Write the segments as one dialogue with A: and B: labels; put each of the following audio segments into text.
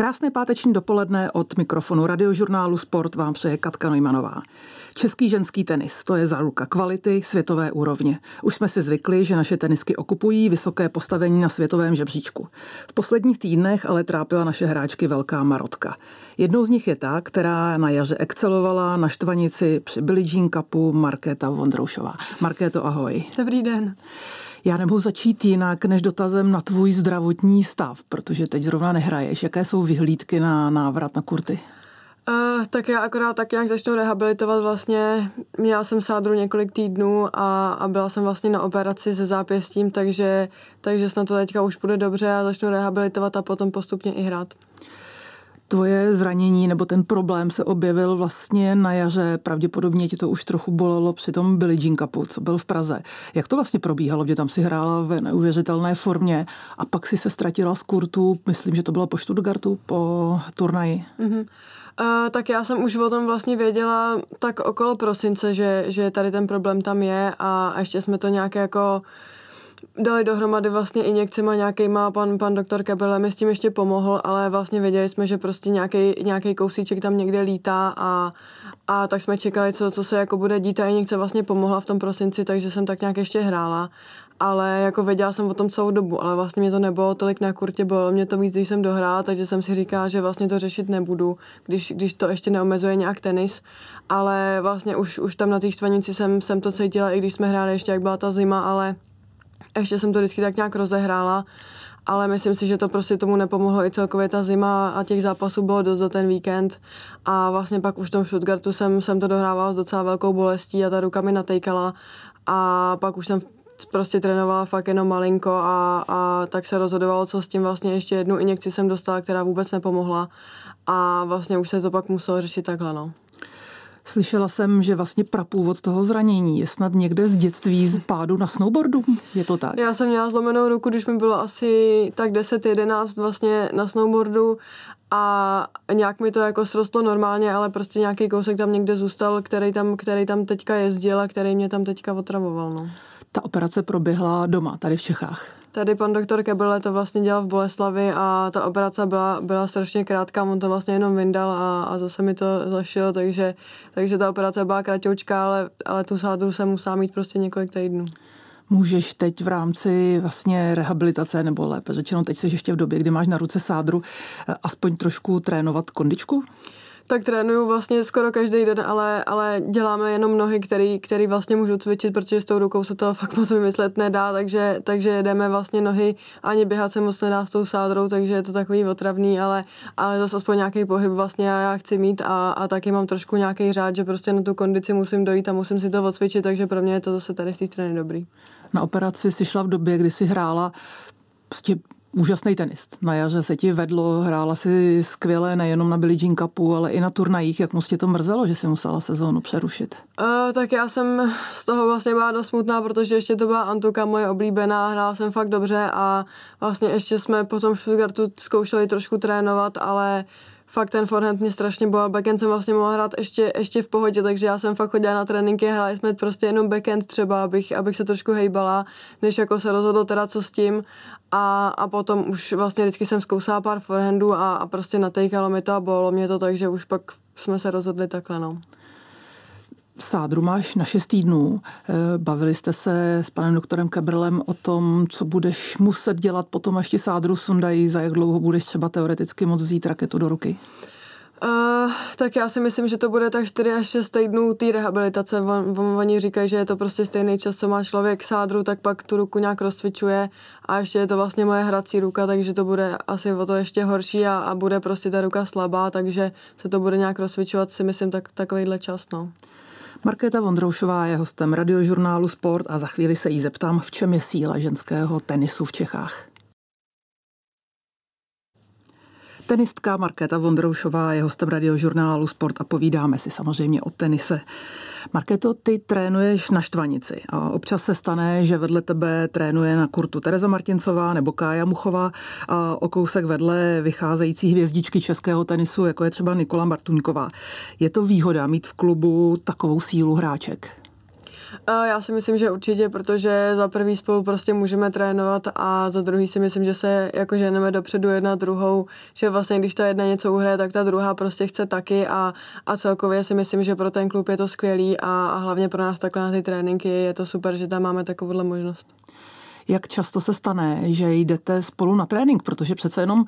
A: Krásné páteční dopoledne od mikrofonu radiožurnálu Sport vám přeje Katka Nojmanová. Český ženský tenis, to je záruka kvality světové úrovně. Už jsme si zvykli, že naše tenisky okupují vysoké postavení na světovém žebříčku. V posledních týdnech ale trápila naše hráčky velká marotka. Jednou z nich je ta, která na jaře excelovala na štvanici při Billie Jean Cupu Markéta Vondroušová. Markéto, ahoj.
B: Dobrý den.
A: Já nemohu začít jinak než dotazem na tvůj zdravotní stav, protože teď zrovna nehraješ. Jaké jsou vyhlídky na návrat na kurty?
B: Uh, tak já akorát tak nějak začnu rehabilitovat vlastně. Měla jsem sádru několik týdnů a, a byla jsem vlastně na operaci se zápěstím, takže, takže snad to teďka už bude dobře a začnu rehabilitovat a potom postupně i hrát
A: tvoje zranění nebo ten problém se objevil vlastně na jaře, pravděpodobně ti to už trochu bolelo při tom Billie Jean Cupu, co byl v Praze. Jak to vlastně probíhalo, kde tam si hrála v neuvěřitelné formě a pak si se ztratila z kurtu, myslím, že to bylo po Stuttgartu, po turnaji. Mm-hmm.
B: Uh, tak já jsem už o tom vlastně věděla tak okolo prosince, že, že tady ten problém tam je a ještě jsme to nějak jako dali dohromady vlastně injekcema nějakýma, pan, pan doktor Kebele mi s tím ještě pomohl, ale vlastně věděli jsme, že prostě nějaký, kousíček tam někde lítá a, a tak jsme čekali, co, co se jako bude dít. A injekce vlastně pomohla v tom prosinci, takže jsem tak nějak ještě hrála. Ale jako věděla jsem o tom celou dobu, ale vlastně mě to nebylo tolik na kurtě, bylo mě to víc, když jsem dohrála, takže jsem si říkala, že vlastně to řešit nebudu, když, když to ještě neomezuje nějak tenis, ale vlastně už, už tam na té štvanici jsem, jsem to cítila, i když jsme hráli ještě, jak byla ta zima, ale ještě jsem to vždycky tak nějak rozehrála, ale myslím si, že to prostě tomu nepomohlo i celkově ta zima a těch zápasů bylo dost za ten víkend. A vlastně pak už v tom Stuttgartu jsem, jsem to dohrávala s docela velkou bolestí a ta ruka mi natejkala. A pak už jsem prostě trénovala fakt jenom malinko a, a tak se rozhodovalo, co s tím vlastně ještě jednu injekci jsem dostala, která vůbec nepomohla. A vlastně už se to pak muselo řešit takhle, no.
A: Slyšela jsem, že vlastně prapůvod toho zranění je snad někde z dětství z pádu na snowboardu. Je to tak?
B: Já jsem měla zlomenou ruku, když mi bylo asi tak 10-11 vlastně na snowboardu a nějak mi to jako srostlo normálně, ale prostě nějaký kousek tam někde zůstal, který tam, který tam teďka jezdil a který mě tam teďka otravoval. No.
A: Ta operace proběhla doma, tady v Čechách.
B: Tady pan doktor Kebele to vlastně dělal v Boleslavi a ta operace byla, byla strašně krátká, on to vlastně jenom vyndal a, a zase mi to zašil, takže, takže ta operace byla kratoučká, ale, ale tu sádru jsem musela mít prostě několik týdnů.
A: Můžeš teď v rámci vlastně rehabilitace, nebo lépe řečeno, teď jsi ještě v době, kdy máš na ruce sádru, aspoň trošku trénovat kondičku?
B: Tak trénuju vlastně skoro každý den, ale, ale děláme jenom nohy, který, který vlastně můžu cvičit, protože s tou rukou se to fakt moc vymyslet nedá, takže, takže jedeme vlastně nohy, ani běhat se moc nedá s tou sádrou, takže je to takový otravný, ale, ale zase aspoň nějaký pohyb vlastně já, já chci mít a, a taky mám trošku nějaký řád, že prostě na tu kondici musím dojít a musím si to odcvičit, takže pro mě je to zase tady z té strany dobrý.
A: Na operaci si šla v době, kdy si hrála prostě úžasný tenist. Na jaře se ti vedlo, hrála si skvěle nejenom na Billie Jean Cupu, ale i na turnajích. Jak moc tě to mrzelo, že si musela sezónu přerušit?
B: Uh, tak já jsem z toho vlastně byla dost smutná, protože ještě to byla Antuka moje oblíbená, hrála jsem fakt dobře a vlastně ještě jsme potom v Stuttgartu zkoušeli trošku trénovat, ale fakt ten forehand mě strašně bolel. Backhand jsem vlastně mohla hrát ještě, ještě v pohodě, takže já jsem fakt chodila na tréninky, hráli jsme prostě jenom backhand třeba, abych, abych se trošku hejbala, než jako se rozhodlo teda co s tím. A, a potom už vlastně vždycky jsem zkousala pár forehandů a, a prostě natejkalo mi to a bolelo mě to, takže už pak jsme se rozhodli takhle, no
A: sádru máš na šest týdnů. Eh, bavili jste se s panem doktorem Kebrlem o tom, co budeš muset dělat potom, až ti sádru sundají, za jak dlouho budeš třeba teoreticky moc vzít raketu do ruky?
B: Uh, tak já si myslím, že to bude tak 4 až 6 týdnů té rehabilitace. On, on, oni říkají, že je to prostě stejný čas, co má člověk sádru, tak pak tu ruku nějak rozcvičuje a ještě je to vlastně moje hrací ruka, takže to bude asi o to ještě horší a, a bude prostě ta ruka slabá, takže se to bude nějak rozcvičovat si myslím tak, takovýhle čas. No.
A: Markéta Vondroušová je hostem radiožurnálu Sport a za chvíli se jí zeptám, v čem je síla ženského tenisu v Čechách. Tenistka Markéta Vondroušová je hostem radiožurnálu Sport a povídáme si samozřejmě o tenise. Markéto, ty trénuješ na Štvanici a občas se stane, že vedle tebe trénuje na kurtu Tereza Martincová nebo Kája Muchová a o kousek vedle vycházející hvězdičky českého tenisu, jako je třeba Nikola Martuňková. Je to výhoda mít v klubu takovou sílu hráček?
B: Já si myslím, že určitě, protože za prvý spolu prostě můžeme trénovat a za druhý si myslím, že se jako ženeme dopředu jedna druhou, že vlastně když ta jedna něco uhraje, tak ta druhá prostě chce taky a, a celkově si myslím, že pro ten klub je to skvělý a, a hlavně pro nás takhle na ty tréninky je to super, že tam máme takovouhle možnost.
A: Jak často se stane, že jdete spolu na trénink, protože přece jenom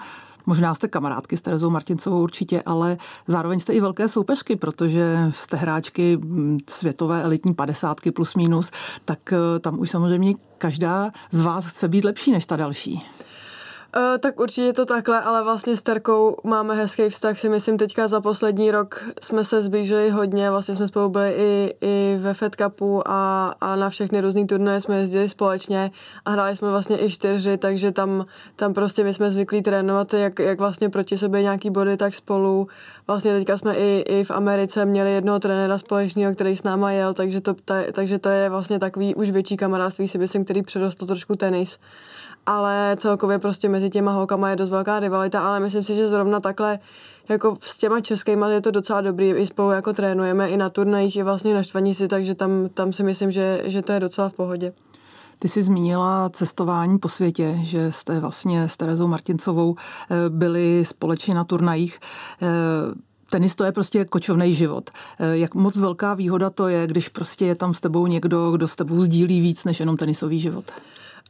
A: Možná jste kamarádky s Terezou Martincovou určitě, ale zároveň jste i velké soupeřky, protože jste hráčky mm, světové elitní padesátky plus minus, tak eh, tam už samozřejmě každá z vás chce být lepší než ta další.
B: Uh, tak určitě to takhle, ale vlastně s Terkou máme hezký vztah, si myslím teďka za poslední rok jsme se zblížili hodně, vlastně jsme spolu byli i, i ve Fed Cupu a, a na všechny různé turnaje jsme jezdili společně a hráli jsme vlastně i čtyři, takže tam, tam prostě my jsme zvyklí trénovat jak, jak vlastně proti sobě nějaký body, tak spolu. Vlastně teďka jsme i, i v Americe měli jednoho trenéra společného, který s náma jel, takže to, ta, takže to je vlastně takový už větší kamarádství, si myslím, který přerostl trošku tenis ale celkově prostě mezi těma holkama je dost velká rivalita, ale myslím si, že zrovna takhle jako s těma českýma je to docela dobrý, i spolu jako trénujeme i na turnajích, i vlastně na Štvanici, takže tam, tam si myslím, že, že to je docela v pohodě.
A: Ty jsi zmínila cestování po světě, že jste vlastně s Terezou Martincovou eh, byli společně na turnajích. Eh, tenis to je prostě kočovný život. Eh, jak moc velká výhoda to je, když prostě je tam s tebou někdo, kdo s tebou sdílí víc než jenom tenisový život?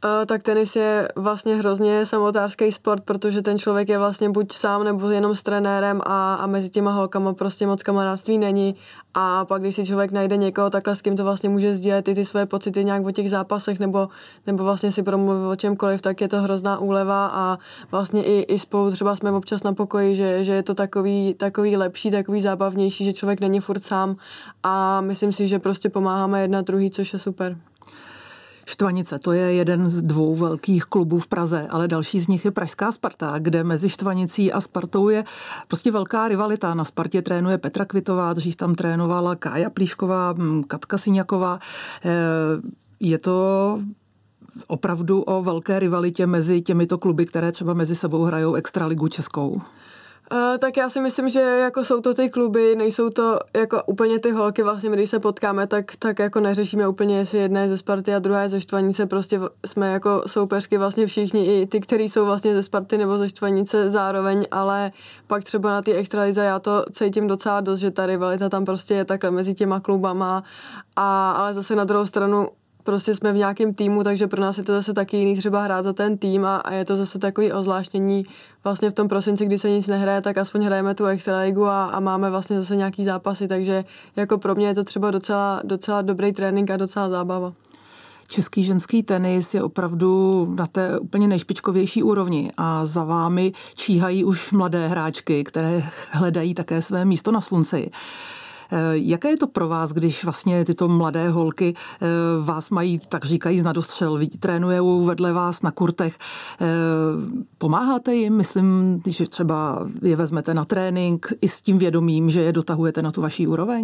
B: Uh, tak tenis je vlastně hrozně samotářský sport, protože ten člověk je vlastně buď sám nebo jenom s trenérem a, a mezi těma holkama prostě moc kamarádství není. A pak, když si člověk najde někoho takhle, s kým to vlastně může sdílet i ty své pocity nějak o těch zápasech nebo, nebo vlastně si promluvit o čemkoliv, tak je to hrozná úleva a vlastně i, i spolu třeba jsme občas na pokoji, že, že je to takový, takový lepší, takový zábavnější, že člověk není furt sám a myslím si, že prostě pomáháme jedna druhý, což je super.
A: Štvanice, to je jeden z dvou velkých klubů v Praze, ale další z nich je Pražská Sparta, kde mezi Štvanicí a Spartou je prostě velká rivalita. Na Spartě trénuje Petra Kvitová, dřív tam trénovala Kája Plíšková, Katka Siňaková. Eh, je to opravdu o velké rivalitě mezi těmito kluby, které třeba mezi sebou hrajou extraligu českou.
B: Uh, tak já si myslím, že jako jsou to ty kluby, nejsou to jako úplně ty holky, vlastně když se potkáme, tak, tak jako neřešíme úplně, jestli jedna je ze Sparty a druhá je ze Štvanice, prostě jsme jako soupeřky vlastně všichni, i ty, kteří jsou vlastně ze Sparty nebo ze Štvanice zároveň, ale pak třeba na ty extralize já to cítím docela dost, že ta rivalita tam prostě je takhle mezi těma klubama, a, ale zase na druhou stranu prostě jsme v nějakém týmu, takže pro nás je to zase taky jiný třeba hrát za ten tým a, a je to zase takový ozvláštění vlastně v tom prosinci, kdy se nic nehraje, tak aspoň hrajeme tu extraligu a, a máme vlastně zase nějaký zápasy, takže jako pro mě je to třeba docela, docela dobrý trénink a docela zábava.
A: Český ženský tenis je opravdu na té úplně nejšpičkovější úrovni a za vámi číhají už mladé hráčky, které hledají také své místo na slunci. Eh, jaké je to pro vás, když vlastně tyto mladé holky eh, vás mají, tak říkají, na dostřel, trénuje vedle vás na kurtech. Eh, pomáháte jim, myslím, že třeba je vezmete na trénink i s tím vědomím, že je dotahujete na tu vaší úroveň?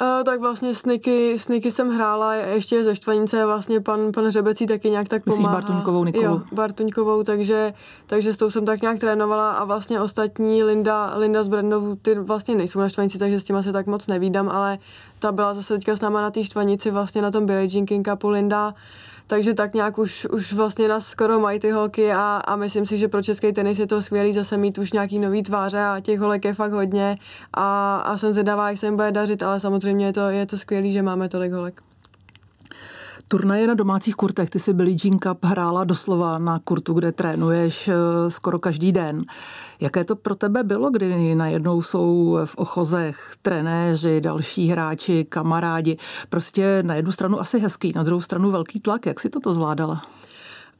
B: Uh, tak vlastně s Niky, s Niky jsem hrála ještě ze Štvanice, vlastně pan, pan Řebecí taky nějak tak
A: pomáhá. Myslíš Bartuňkovou Nikolu? Jo,
B: Bartuňkovou, takže, takže s tou jsem tak nějak trénovala a vlastně ostatní Linda, Linda z Brandovou, ty vlastně nejsou na Štvanici, takže s těma se tak moc nevídám, ale ta byla zase teďka s náma na té Štvanici vlastně na tom Billie Jean King Cupu Linda takže tak nějak už, už vlastně nás skoro mají ty holky a, a myslím si, že pro český tenis je to skvělý zase mít už nějaký nový tváře a těch holek je fakt hodně a, a jsem zvědavá, jak se jim bude dařit, ale samozřejmě je to, je to skvělý, že máme tolik holek.
A: Turnaje na domácích kurtech, ty si Billie Jean Cup hrála doslova na kurtu, kde trénuješ eh, skoro každý den. Jaké to pro tebe bylo, kdy najednou jsou v ochozech trenéři, další hráči, kamarádi? Prostě na jednu stranu asi hezký, na druhou stranu velký tlak. Jak si toto zvládala?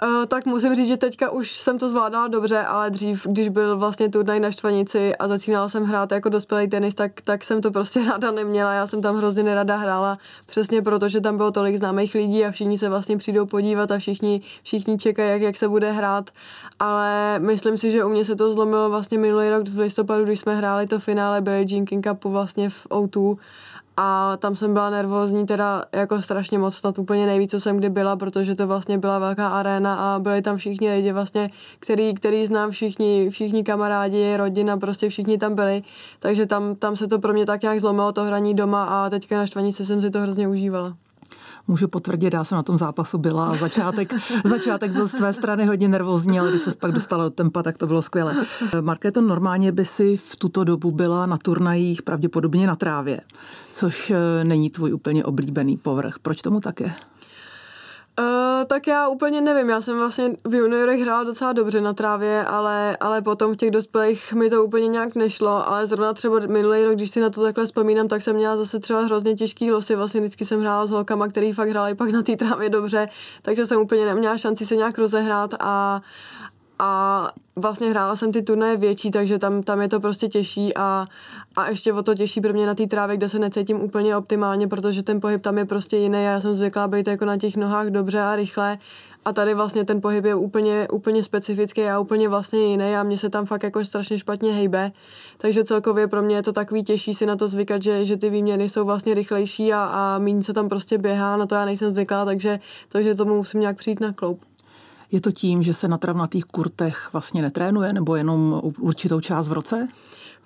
B: Uh, tak musím říct, že teďka už jsem to zvládala dobře, ale dřív, když byl vlastně turnaj na Štvanici a začínala jsem hrát jako dospělý tenis, tak, tak jsem to prostě ráda neměla. Já jsem tam hrozně nerada hrála, přesně proto, že tam bylo tolik známých lidí a všichni se vlastně přijdou podívat a všichni, všichni čekají, jak, jak se bude hrát. Ale myslím si, že u mě se to zlomilo vlastně minulý rok v listopadu, když jsme hráli to finále Billie Jean King Cupu vlastně v O2 a tam jsem byla nervózní teda jako strašně moc, snad úplně nejvíc, co jsem kdy byla, protože to vlastně byla velká aréna a byli tam všichni lidi vlastně, který, který znám všichni, všichni kamarádi, rodina, prostě všichni tam byli, takže tam, tam se to pro mě tak nějak zlomilo to hraní doma a teďka na Štvanici jsem si to hrozně užívala.
A: Můžu potvrdit, já jsem na tom zápasu byla a začátek, začátek byl z tvé strany hodně nervózní, ale když se pak dostala do tempa, tak to bylo skvělé. Markéto, normálně by si v tuto dobu byla na turnajích pravděpodobně na trávě, což eh, není tvůj úplně oblíbený povrch. Proč tomu tak je?
B: Uh, tak já úplně nevím, já jsem vlastně v juniorech hrála docela dobře na trávě, ale, ale potom v těch dospělých mi to úplně nějak nešlo, ale zrovna třeba minulý rok, když si na to takhle vzpomínám, tak jsem měla zase třeba hrozně těžký losy, vlastně vždycky jsem hrála s holkama, který fakt hráli pak na té trávě dobře, takže jsem úplně neměla šanci se nějak rozehrát a, a vlastně hrála jsem ty turnaje větší, takže tam, tam je to prostě těžší a, a ještě o to těžší pro mě na té trávě, kde se necítím úplně optimálně, protože ten pohyb tam je prostě jiný. Já jsem zvyklá být jako na těch nohách dobře a rychle a tady vlastně ten pohyb je úplně, úplně specifický a úplně vlastně jiný a mě se tam fakt jako strašně špatně hejbe. Takže celkově pro mě je to takový těžší si na to zvykat, že, že ty výměny jsou vlastně rychlejší a, a méně se tam prostě běhá, na to já nejsem zvyklá, takže, takže tomu musím nějak přijít na kloup.
A: Je to tím, že se na travnatých kurtech vlastně netrénuje nebo jenom určitou část v roce?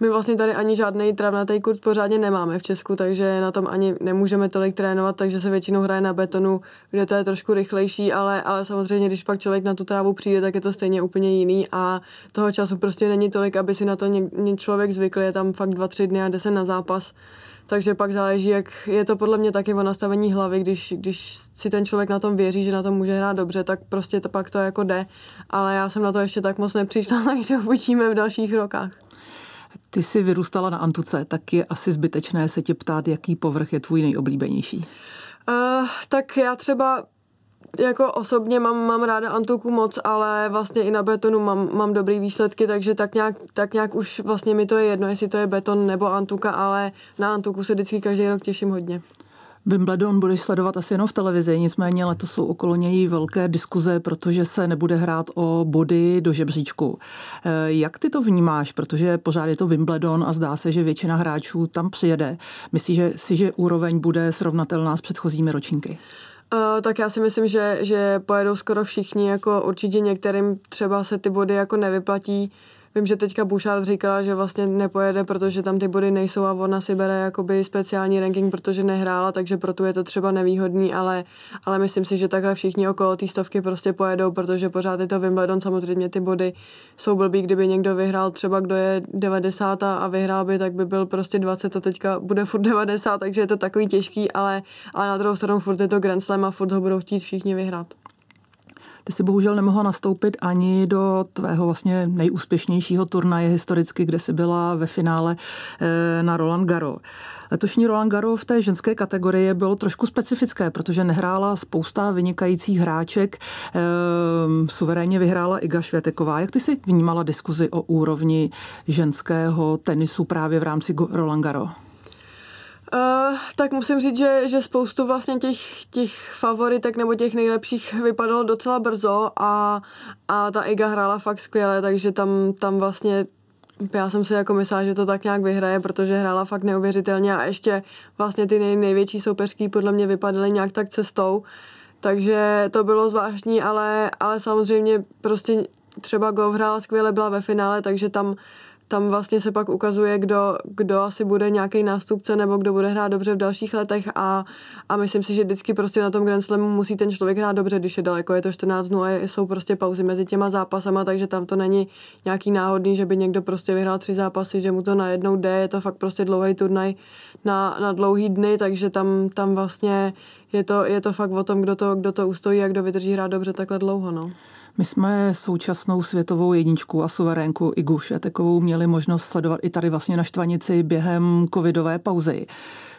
B: My vlastně tady ani žádný travnatý kurt pořádně nemáme v Česku, takže na tom ani nemůžeme tolik trénovat, takže se většinou hraje na betonu, kde to je trošku rychlejší, ale, ale samozřejmě, když pak člověk na tu trávu přijde, tak je to stejně úplně jiný a toho času prostě není tolik, aby si na to ně, ně člověk zvykl, je tam fakt dva, tři dny a jde se na zápas. Takže pak záleží, jak je to podle mě taky o nastavení hlavy, když, když si ten člověk na tom věří, že na tom může hrát dobře, tak prostě to pak to jako jde. Ale já jsem na to ještě tak moc nepřišla, takže uvidíme v dalších rokách.
A: Ty jsi vyrůstala na Antuce, tak je asi zbytečné se tě ptát, jaký povrch je tvůj nejoblíbenější.
B: Uh, tak já třeba jako osobně mám, mám ráda Antuku moc, ale vlastně i na betonu mám, mám dobrý výsledky, takže tak nějak, tak nějak už vlastně mi to je jedno, jestli to je beton nebo Antuka, ale na Antuku se vždycky každý rok těším hodně.
A: Wimbledon budeš sledovat asi jenom v televizi, nicméně letos jsou okolo něj velké diskuze, protože se nebude hrát o body do žebříčku. Eh, jak ty to vnímáš, protože pořád je to Wimbledon a zdá se, že většina hráčů tam přijede. Myslíš že si, že úroveň bude srovnatelná s předchozími ročníky?
B: Tak já si myslím, že, že pojedou skoro všichni, jako určitě některým třeba se ty body jako nevyplatí Vím, že teďka Bouchard říkala, že vlastně nepojede, protože tam ty body nejsou a ona si bere jakoby speciální ranking, protože nehrála, takže proto je to třeba nevýhodný, ale, ale myslím si, že takhle všichni okolo té stovky prostě pojedou, protože pořád je to Wimbledon, samozřejmě ty body jsou blbý, kdyby někdo vyhrál třeba kdo je 90 a vyhrál by, tak by byl prostě 20 a teďka bude furt 90, takže je to takový těžký, ale, ale na druhou stranu furt je to Grand Slam a furt ho budou chtít všichni vyhrát.
A: Ty si bohužel nemohla nastoupit ani do tvého vlastně nejúspěšnějšího turnaje historicky, kde jsi byla ve finále eh, na Roland Garros. Letošní Roland Garros v té ženské kategorii bylo trošku specifické, protože nehrála spousta vynikajících hráček. Ehm, suverénně vyhrála Iga Švěteková. Jak ty si vnímala diskuzi o úrovni ženského tenisu právě v rámci Roland Garros?
B: Uh, tak musím říct, že, že spoustu vlastně těch, těch favoritek nebo těch nejlepších vypadalo docela brzo a, a ta Iga hrála fakt skvěle, takže tam, tam vlastně já jsem si jako myslela, že to tak nějak vyhraje, protože hrála fakt neuvěřitelně a ještě vlastně ty nej, největší soupeřky podle mě vypadaly nějak tak cestou, takže to bylo zvláštní, ale, ale samozřejmě prostě třeba Gov hrála skvěle, byla ve finále, takže tam tam vlastně se pak ukazuje, kdo, kdo asi bude nějaký nástupce nebo kdo bude hrát dobře v dalších letech a, a myslím si, že vždycky prostě na tom Grand Slamu musí ten člověk hrát dobře, když je daleko, je to 14 dnů a jsou prostě pauzy mezi těma zápasama, takže tam to není nějaký náhodný, že by někdo prostě vyhrál tři zápasy, že mu to najednou jde, je to fakt prostě dlouhý turnaj na, na dlouhý dny, takže tam, tam vlastně je to, je to fakt o tom, kdo to, kdo to ustojí a kdo vydrží hrát dobře takhle dlouho. No.
A: My jsme současnou světovou jedničku a suverénku Igu Švětekovou měli možnost sledovat i tady vlastně na Štvanici během covidové pauzy.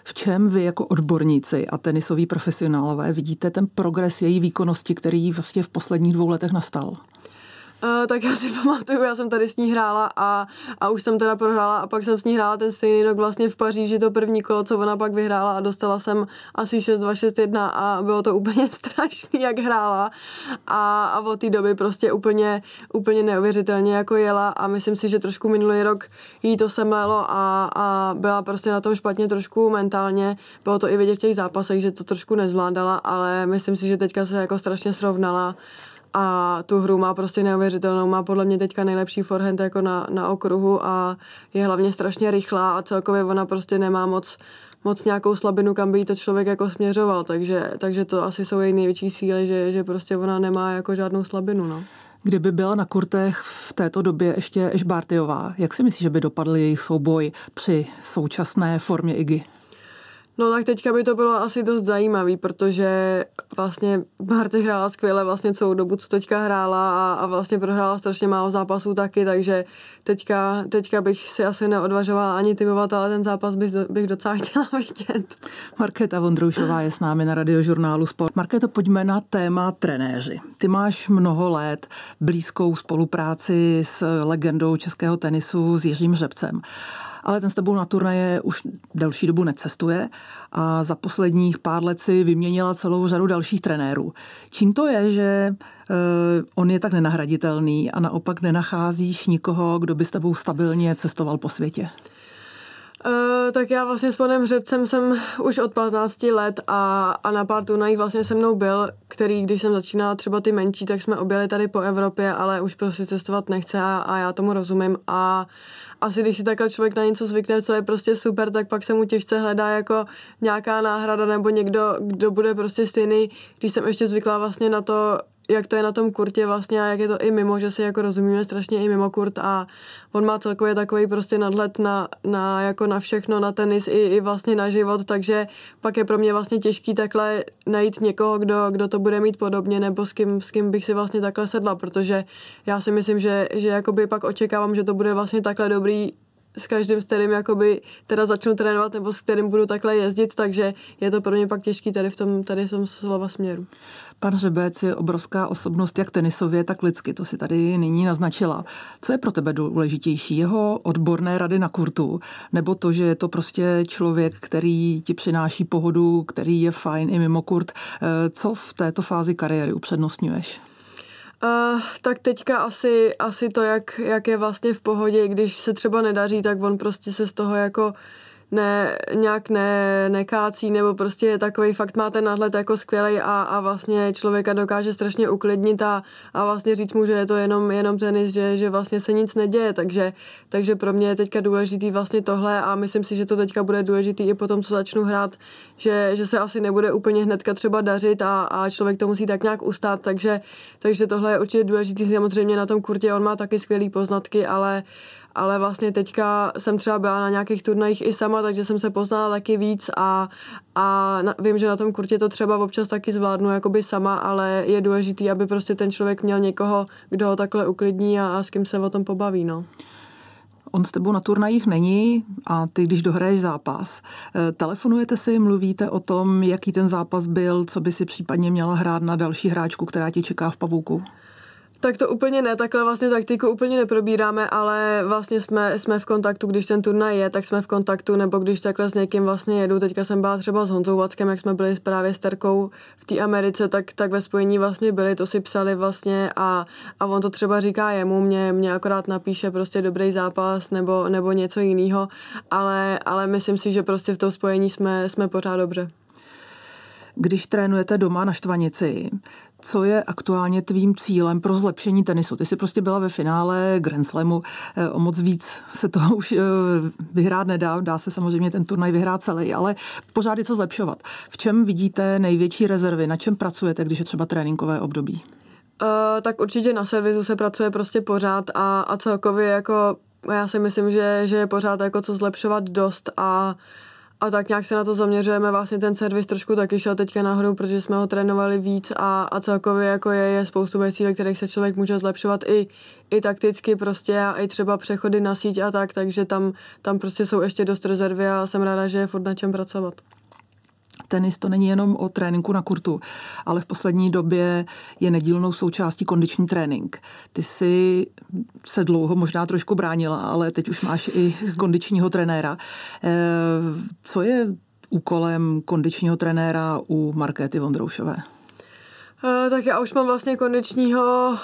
A: V čem vy jako odborníci a tenisoví profesionálové vidíte ten progres její výkonnosti, který vlastně v posledních dvou letech nastal?
B: Uh, tak já si pamatuju, já jsem tady s ní hrála a, a už jsem teda prohrála a pak jsem s ní hrála ten stejný rok vlastně v Paříži, to první kolo, co ona pak vyhrála a dostala jsem asi 6-2, 6-1 a bylo to úplně strašný, jak hrála. A, a od té doby prostě úplně, úplně neuvěřitelně jako jela a myslím si, že trošku minulý rok jí to semlelo a, a byla prostě na tom špatně trošku mentálně, bylo to i vidět v těch zápasech, že to trošku nezvládala, ale myslím si, že teďka se jako strašně srovnala a tu hru má prostě neuvěřitelnou, má podle mě teďka nejlepší forehand jako na, na okruhu a je hlavně strašně rychlá a celkově ona prostě nemá moc moc nějakou slabinu, kam by jí to člověk jako směřoval, takže, takže to asi jsou její největší síly, že, že prostě ona nemá jako žádnou slabinu, no.
A: Kdyby byla na kurtech v této době ještě Ešbartyová, jak si myslíš, že by dopadl jejich souboj při současné formě Igy?
B: No tak teďka by to bylo asi dost zajímavý, protože vlastně Barty hrála skvěle vlastně celou dobu, co teďka hrála a, a vlastně prohrála strašně málo zápasů taky, takže teďka, teďka bych si asi neodvažovala ani typovat, ale ten zápas bych, bych docela chtěla vidět.
A: Markéta Vondroušová je s námi na radiožurnálu Sport. Markéto, pojďme na téma trenéři. Ty máš mnoho let blízkou spolupráci s legendou českého tenisu s Jiřím Řebcem ale ten s tebou na turnaje už delší dobu necestuje a za posledních pár let si vyměnila celou řadu dalších trenérů. Čím to je, že eh, on je tak nenahraditelný a naopak nenacházíš nikoho, kdo by s tebou stabilně cestoval po světě?
B: Uh, tak já vlastně s panem Hřebcem jsem už od 15 let a, a na pár turnajích vlastně se mnou byl, který, když jsem začínala třeba ty menší, tak jsme objeli tady po Evropě, ale už prostě cestovat nechce a, a já tomu rozumím a asi když si takhle člověk na něco zvykne, co je prostě super, tak pak se mu těžce hledá jako nějaká náhrada nebo někdo, kdo bude prostě stejný, když jsem ještě zvykla vlastně na to, jak to je na tom kurtě vlastně a jak je to i mimo, že si jako rozumíme strašně i mimo kurt a on má celkově takový prostě nadhled na, na, jako na všechno, na tenis i, i vlastně na život, takže pak je pro mě vlastně těžký takhle najít někoho, kdo, kdo to bude mít podobně nebo s kým, s kým bych si vlastně takhle sedla, protože já si myslím, že, že jakoby pak očekávám, že to bude vlastně takhle dobrý s každým, s kterým jakoby teda začnu trénovat nebo s kterým budu takhle jezdit, takže je to pro mě pak těžký tady v tom, tady tom slova směru.
A: Pan Řebec je obrovská osobnost jak tenisově, tak lidsky, to si tady nyní naznačila. Co je pro tebe důležitější? Jeho odborné rady na kurtu, nebo to, že je to prostě člověk, který ti přináší pohodu, který je fajn i mimo kurt? Eh, co v této fázi kariéry upřednostňuješ?
B: Uh, tak teďka asi, asi to, jak, jak je vlastně v pohodě, když se třeba nedaří, tak on prostě se z toho jako ne, nějak ne, nekácí, nebo prostě takový fakt má ten náhled jako skvělý a, a vlastně člověka dokáže strašně uklidnit a, a vlastně říct mu, že je to jenom, jenom tenis, že, že vlastně se nic neděje, takže, takže pro mě je teďka důležitý vlastně tohle a myslím si, že to teďka bude důležitý i po tom, co začnu hrát, že, že se asi nebude úplně hnedka třeba dařit a, a člověk to musí tak nějak ustát, takže, takže tohle je určitě důležitý, samozřejmě na tom kurtě on má taky skvělé poznatky, ale ale vlastně teďka jsem třeba byla na nějakých turnajích i sama, takže jsem se poznala taky víc a, a na, vím, že na tom kurtě to třeba občas taky zvládnu jakoby sama, ale je důležitý, aby prostě ten člověk měl někoho, kdo ho takhle uklidní a, a s kým se o tom pobaví, no.
A: On s tebou na turnajích není a ty, když dohraješ zápas, eh, telefonujete si, mluvíte o tom, jaký ten zápas byl, co by si případně měla hrát na další hráčku, která ti čeká v pavouku?
B: Tak to úplně ne, takhle vlastně taktiku úplně neprobíráme, ale vlastně jsme, jsme v kontaktu, když ten turnaj je, tak jsme v kontaktu, nebo když takhle s někým vlastně jedu, teďka jsem byla třeba s Honzou Vackem, jak jsme byli právě s Terkou v té Americe, tak, tak ve spojení vlastně byli, to si psali vlastně a, a on to třeba říká jemu, mě, mě akorát napíše prostě dobrý zápas nebo, nebo něco jiného, ale, ale myslím si, že prostě v tom spojení jsme, jsme pořád dobře.
A: Když trénujete doma na Štvanici, co je aktuálně tvým cílem pro zlepšení tenisu? Ty jsi prostě byla ve finále Grand Slamu, eh, o moc víc se to už eh, vyhrát nedá, dá se samozřejmě ten turnaj vyhrát celý, ale pořád je co zlepšovat. V čem vidíte největší rezervy, na čem pracujete, když je třeba tréninkové období?
B: Uh, tak určitě na servisu se pracuje prostě pořád a, a celkově jako já si myslím, že, že je pořád jako co zlepšovat dost a uh, a tak nějak se na to zaměřujeme, vlastně ten servis trošku taky šel teďka nahoru, protože jsme ho trénovali víc a, a celkově jako je, je spoustu věcí, ve kterých se člověk může zlepšovat i, i takticky prostě a i třeba přechody na síť a tak, takže tam, tam prostě jsou ještě dost rezervy a jsem ráda, že je furt na čem pracovat
A: tenis to není jenom o tréninku na kurtu, ale v poslední době je nedílnou součástí kondiční trénink. Ty si se dlouho možná trošku bránila, ale teď už máš i kondičního trenéra. Eh, co je úkolem kondičního trenéra u Markéty Vondroušové?
B: Uh, tak já už mám vlastně kondičního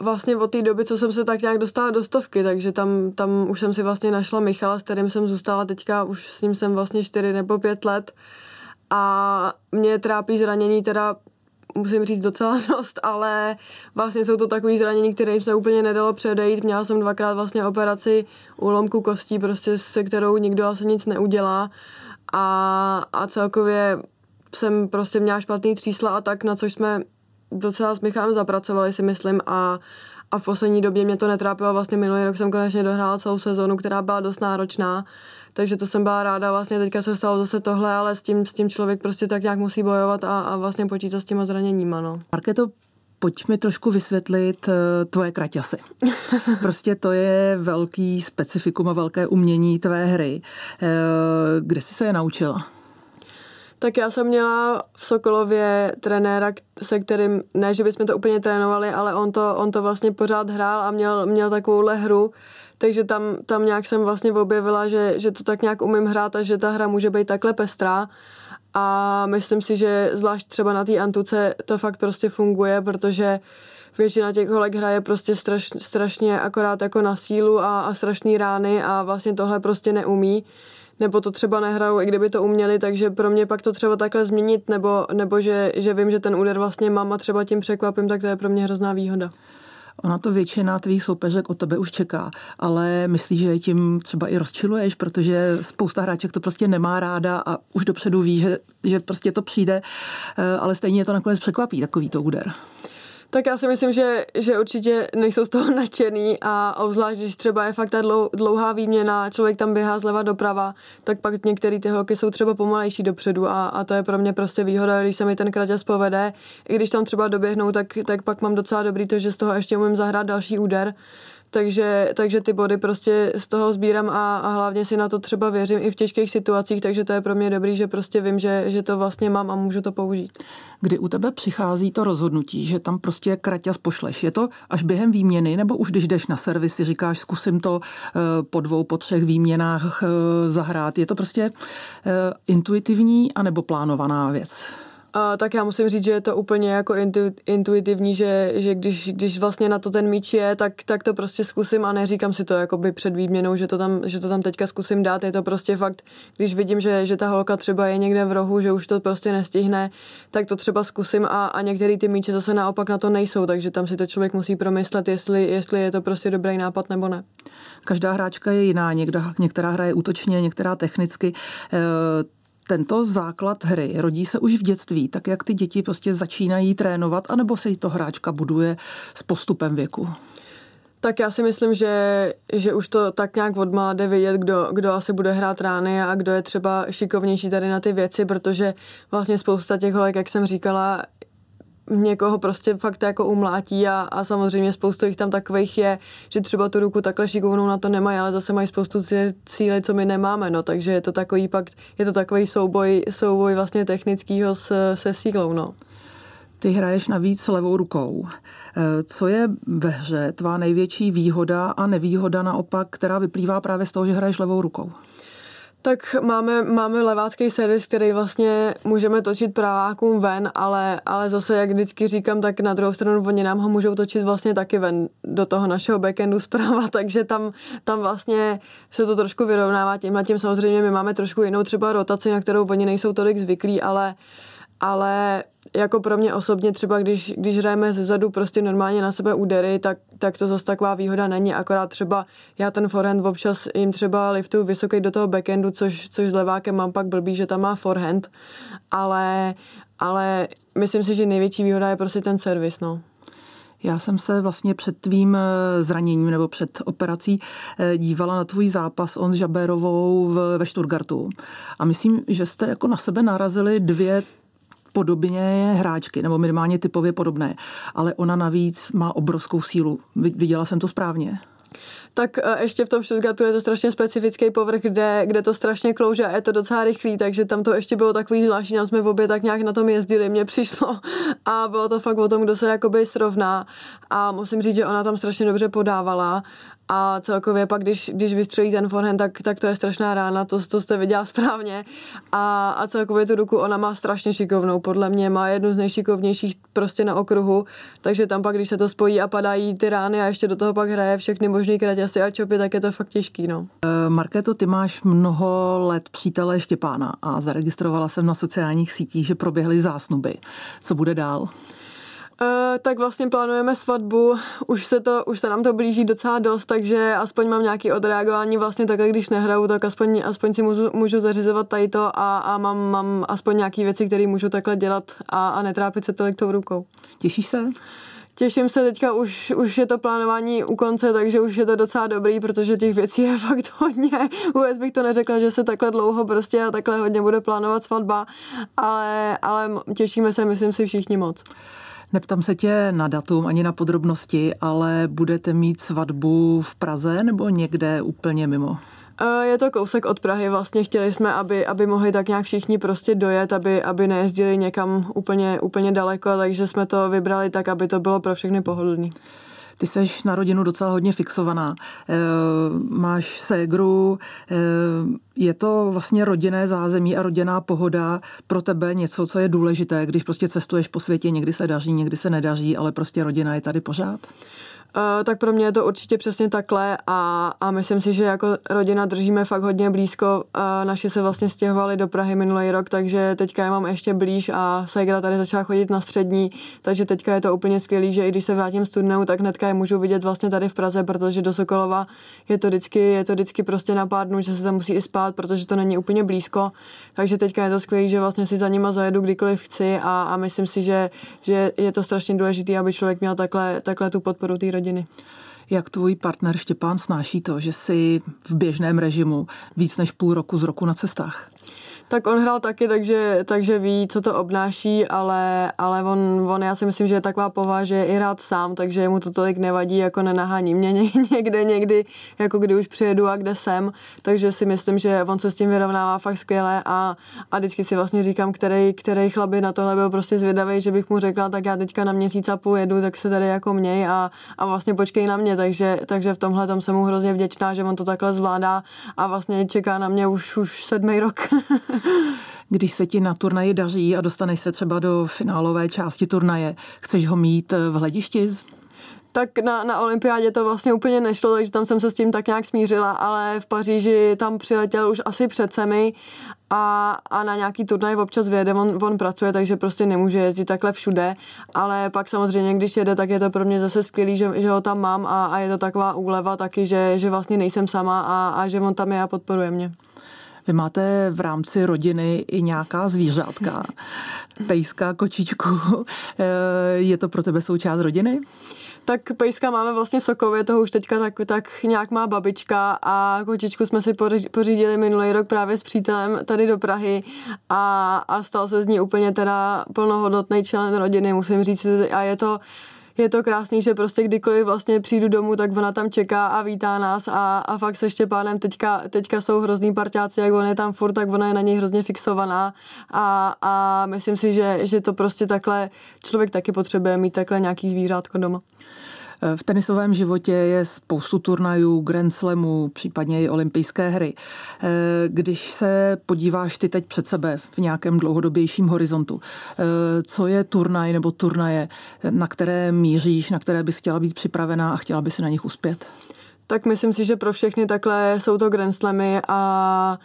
B: vlastně od té doby, co jsem se tak nějak dostala do stovky, takže tam, tam už jsem si vlastně našla Michala, s kterým jsem zůstala teďka, už s ním jsem vlastně čtyři nebo pět let. Uh, a mě trápí zranění teda musím říct docela dost, ale vlastně jsou to takové zranění, které se úplně nedalo předejít. Měla jsem dvakrát vlastně operaci úlomku kostí, prostě se kterou nikdo asi nic neudělá a, a celkově jsem prostě měla špatný třísla a tak, na což jsme docela s Michalem zapracovali, si myslím, a, a v poslední době mě to netrápilo. Vlastně minulý rok jsem konečně dohrála celou sezonu, která byla dost náročná, takže to jsem byla ráda. Vlastně teďka se stalo zase tohle, ale s tím, s tím člověk prostě tak nějak musí bojovat a, a vlastně počítat s těma zraněníma. No.
A: Marketo, pojď mi trošku vysvětlit eh, tvoje kraťasy. Prostě to je velký specifikum a velké umění tvé hry. Eh, kde jsi se je naučila?
B: Tak já jsem měla v Sokolově trenéra, se kterým, ne, že bychom to úplně trénovali, ale on to, on to vlastně pořád hrál a měl, měl takovouhle hru, takže tam, tam nějak jsem vlastně objevila, že, že to tak nějak umím hrát a že ta hra může být takhle pestrá. A myslím si, že zvlášť třeba na té Antuce to fakt prostě funguje, protože většina těch holek hraje prostě straš, strašně akorát jako na sílu a, a strašný rány a vlastně tohle prostě neumí nebo to třeba nehrajou, i kdyby to uměli, takže pro mě pak to třeba takhle změnit, nebo, nebo že, že vím, že ten úder vlastně mám a třeba tím překvapím, tak to je pro mě hrozná výhoda.
A: Ona to většina tvých soupeřek o tebe už čeká, ale myslíš, že tím třeba i rozčiluješ, protože spousta hráček to prostě nemá ráda a už dopředu ví, že, že prostě to přijde, eh, ale stejně to nakonec překvapí, takový to úder.
B: Tak já si myslím, že, že určitě nejsou z toho nadšený a obzvlášť, když třeba je fakt ta dlouhá výměna, člověk tam běhá zleva doprava, tak pak některé ty holky jsou třeba pomalejší dopředu a, a to je pro mě prostě výhoda, když se mi ten kraťas povede. I když tam třeba doběhnou, tak, tak pak mám docela dobrý to, že z toho ještě umím zahrát další úder takže, takže ty body prostě z toho sbírám a, a hlavně si na to třeba věřím i v těžkých situacích, takže to je pro mě dobrý, že prostě vím, že, že to vlastně mám a můžu to použít.
A: Kdy u tebe přichází to rozhodnutí, že tam prostě kraťas pošleš? Je to až během výměny, nebo už když jdeš na servisy, říkáš, zkusím to eh, po dvou, po třech výměnách eh, zahrát? Je to prostě eh, intuitivní anebo plánovaná věc?
B: A, tak já musím říct, že je to úplně jako intu, intuitivní, že, že když, když vlastně na to ten míč je, tak, tak to prostě zkusím a neříkám si to jakoby před výměnou, že to, tam, že to tam teďka zkusím dát. Je to prostě fakt, když vidím, že, že ta holka třeba je někde v rohu, že už to prostě nestihne, tak to třeba zkusím a, a některé ty míče zase naopak na to nejsou, takže tam si to člověk musí promyslet, jestli, jestli je to prostě dobrý nápad nebo ne.
A: Každá hráčka je jiná, někda, některá hraje útočně, některá technicky. Tento základ hry rodí se už v dětství, tak jak ty děti prostě začínají trénovat, anebo se jí to hráčka buduje s postupem věku?
B: Tak já si myslím, že, že už to tak nějak od jde vidět, kdo, kdo asi bude hrát rány a kdo je třeba šikovnější tady na ty věci, protože vlastně spousta těch holek, jak jsem říkala, někoho prostě fakt jako umlátí a, a samozřejmě spoustu jich tam takových je, že třeba tu ruku takhle šikovnou na to nemají, ale zase mají spoustu cíle, co my nemáme, no, takže je to takový pak, je to takový souboj, souboj vlastně technickýho s, se sílou, no.
A: Ty hraješ navíc levou rukou. Eh, co je ve hře tvá největší výhoda a nevýhoda naopak, která vyplývá právě z toho, že hraješ levou rukou?
B: Tak máme, máme levácký servis, který vlastně můžeme točit pravákům ven, ale, ale zase, jak vždycky říkám, tak na druhou stranu oni nám ho můžou točit vlastně taky ven do toho našeho backendu zprava, takže tam, tam vlastně se to trošku vyrovnává tímhle tím. Samozřejmě my máme trošku jinou třeba rotaci, na kterou oni nejsou tolik zvyklí, ale, ale jako pro mě osobně třeba, když, když hrajeme ze zadu prostě normálně na sebe údery, tak, tak to zase taková výhoda není, akorát třeba já ten forehand občas jim třeba liftuju vysoký do toho backendu, což, což s levákem mám pak blbý, že tam má forehand, ale, ale myslím si, že největší výhoda je prostě ten servis, no.
A: Já jsem se vlastně před tvým eh, zraněním nebo před operací eh, dívala na tvůj zápas on s Žabérovou ve Stuttgartu. A myslím, že jste jako na sebe narazili dvě podobně hráčky, nebo minimálně typově podobné. Ale ona navíc má obrovskou sílu. Viděla jsem to správně?
B: tak e, ještě v tom Stuttgartu je to strašně specifický povrch, kde, kde to strašně klouže a je to docela rychlý, takže tam to ještě bylo takový zvláštní, jsme v obě tak nějak na tom jezdili, mně přišlo a bylo to fakt o tom, kdo se jakoby srovná a musím říct, že ona tam strašně dobře podávala a celkově pak, když, když vystřelí ten forehand, tak, tak to je strašná rána, to, to jste viděla správně. A, a celkově tu ruku ona má strašně šikovnou, podle mě má jednu z nejšikovnějších prostě na okruhu, takže tam pak, když se to spojí a padají ty rány a ještě do toho pak hraje všechny možný kraťasy a čopy, tak je to fakt těžký. No.
A: Eh, Markéto, ty máš mnoho let přítele Štěpána a zaregistrovala jsem na sociálních sítích, že proběhly zásnuby. Co bude dál?
B: Uh, tak vlastně plánujeme svatbu, už se, to, už se nám to blíží docela dost, takže aspoň mám nějaký odreagování vlastně takhle, když nehraju, tak aspoň, aspoň si můžu, můžu zařizovat tady to a, a mám, mám aspoň nějaké věci, které můžu takhle dělat a, a netrápit se tolik tou rukou.
A: Těšíš se?
B: Těším se teďka, už, už je to plánování u konce, takže už je to docela dobrý, protože těch věcí je fakt hodně. Vůbec bych to neřekla, že se takhle dlouho prostě a takhle hodně bude plánovat svatba, ale, ale těšíme se, myslím si, všichni moc.
A: Neptám se tě na datum ani na podrobnosti, ale budete mít svatbu v Praze nebo někde úplně mimo?
B: Eh, je to kousek od Prahy, vlastně chtěli jsme, aby, aby mohli tak nějak všichni prostě dojet, aby, aby nejezdili někam úplně, úplně daleko, takže jsme to vybrali tak, aby to bylo pro všechny pohodlný.
A: Ty jsi na rodinu docela hodně fixovaná. E, máš ségru, e, je to vlastně rodinné zázemí a rodinná pohoda pro tebe něco, co je důležité, když prostě cestuješ po světě, někdy se daří, někdy se nedaří, ale prostě rodina je tady pořád?
B: Uh, tak pro mě je to určitě přesně takhle a, a myslím si, že jako rodina držíme fakt hodně blízko. Uh, naši se vlastně stěhovali do Prahy minulý rok, takže teďka je mám ještě blíž a Segra tady začala chodit na střední, takže teďka je to úplně skvělý, že i když se vrátím z turnéu, tak hnedka je můžu vidět vlastně tady v Praze, protože do Sokolova je to vždycky, je to vždycky prostě na pár dnů, že se tam musí i spát, protože to není úplně blízko. Takže teďka je to skvělé, že vlastně si za nima zajedu kdykoliv chci a, a myslím si, že, že je to strašně důležité, aby člověk měl takhle, takhle tu podporu té rodiny.
A: Jak tvůj partner Štěpán snáší to, že jsi v běžném režimu víc než půl roku z roku na cestách?
B: Tak on hrál taky, takže, takže ví, co to obnáší, ale, ale on, on, já si myslím, že je taková povaha, že je i rád sám, takže mu to tolik nevadí, jako nenahání mě někde, někdy, jako kdy už přijedu a kde jsem, takže si myslím, že on se s tím vyrovnává fakt skvěle a, a vždycky si vlastně říkám, který, který chlap by na tohle byl prostě zvědavý, že bych mu řekla, tak já teďka na měsíc a půl jedu, tak se tady jako měj a, a vlastně počkej na mě, takže, takže v tomhle tom jsem mu hrozně vděčná, že on to takhle zvládá a vlastně čeká na mě už, už sedmý rok.
A: Když se ti na turnaji daří a dostaneš se třeba do finálové části turnaje, chceš ho mít v hledišti?
B: tak na, na olympiádě to vlastně úplně nešlo, takže tam jsem se s tím tak nějak smířila, ale v Paříži tam přiletěl už asi před semi a, a na nějaký turnaj občas vyjede, on, on pracuje, takže prostě nemůže jezdit takhle všude, ale pak samozřejmě, když jede, tak je to pro mě zase skvělý, že, že ho tam mám a, a je to taková úleva taky, že, že vlastně nejsem sama a, a že on tam je a podporuje mě.
A: Vy máte v rámci rodiny i nějaká zvířátka, pejska, kočičku. Eh, je to pro tebe součást rodiny?
B: Tak pejska máme vlastně v Sokově, toho už teďka tak, tak nějak má babička a kočičku jsme si pořídili minulý rok právě s přítelem tady do Prahy a, a stal se z ní úplně teda plnohodnotný člen rodiny, musím říct, a je to je to krásný, že prostě kdykoliv vlastně přijdu domů, tak ona tam čeká a vítá nás a, a fakt se Štěpánem teďka, teďka jsou hrozný parťáci, jak on je tam furt, tak ona je na něj hrozně fixovaná a, a myslím si, že, že to prostě takhle člověk taky potřebuje mít takhle nějaký zvířátko doma.
A: V tenisovém životě je spoustu turnajů, Grand Slamů, případně i olympijské hry. Eh, když se podíváš ty teď před sebe v nějakém dlouhodobějším horizontu, eh, co je turnaj nebo turnaje, na které míříš, na které bys chtěla být připravená a chtěla by si na nich uspět?
B: Tak myslím si, že pro všechny takhle jsou to Grand Slamy a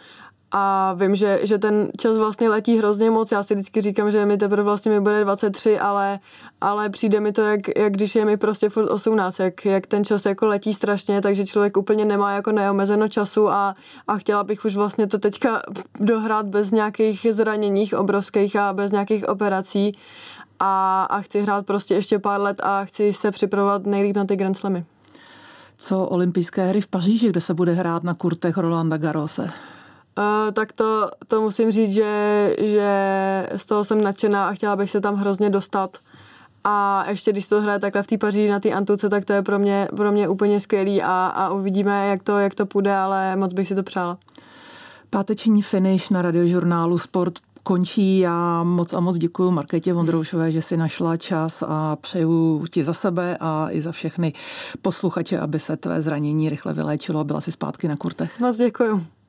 B: a vím, že, že ten čas vlastně letí hrozně moc. Já si vždycky říkám, že mi teprve vlastně mi bude 23, ale, ale přijde mi to, jak, jak když je mi prostě furt 18, jak, jak ten čas jako letí strašně, takže člověk úplně nemá jako neomezeno času a, a chtěla bych už vlastně to teďka dohrát bez nějakých zraněních obrovských a bez nějakých operací a, a chci hrát prostě ještě pár let a chci se připravovat nejlíp na ty Grand Slamy.
A: Co olympijské hry v Paříži, kde se bude hrát na kurtech Rolanda Garose?
B: Uh, tak to, to musím říct, že, že z toho jsem nadšená a chtěla bych se tam hrozně dostat. A ještě když to hraje takhle v té Paříži na té Antuce, tak to je pro mě, pro mě úplně skvělý a, a uvidíme, jak to, jak to půjde, ale moc bych si to přála.
A: Páteční finish na radiožurnálu Sport končí. Já moc a moc děkuji Markétě Vondroušové, že si našla čas a přeju ti za sebe a i za všechny posluchače, aby se tvé zranění rychle vyléčilo a byla si zpátky na kurtech.
B: Moc děkuji.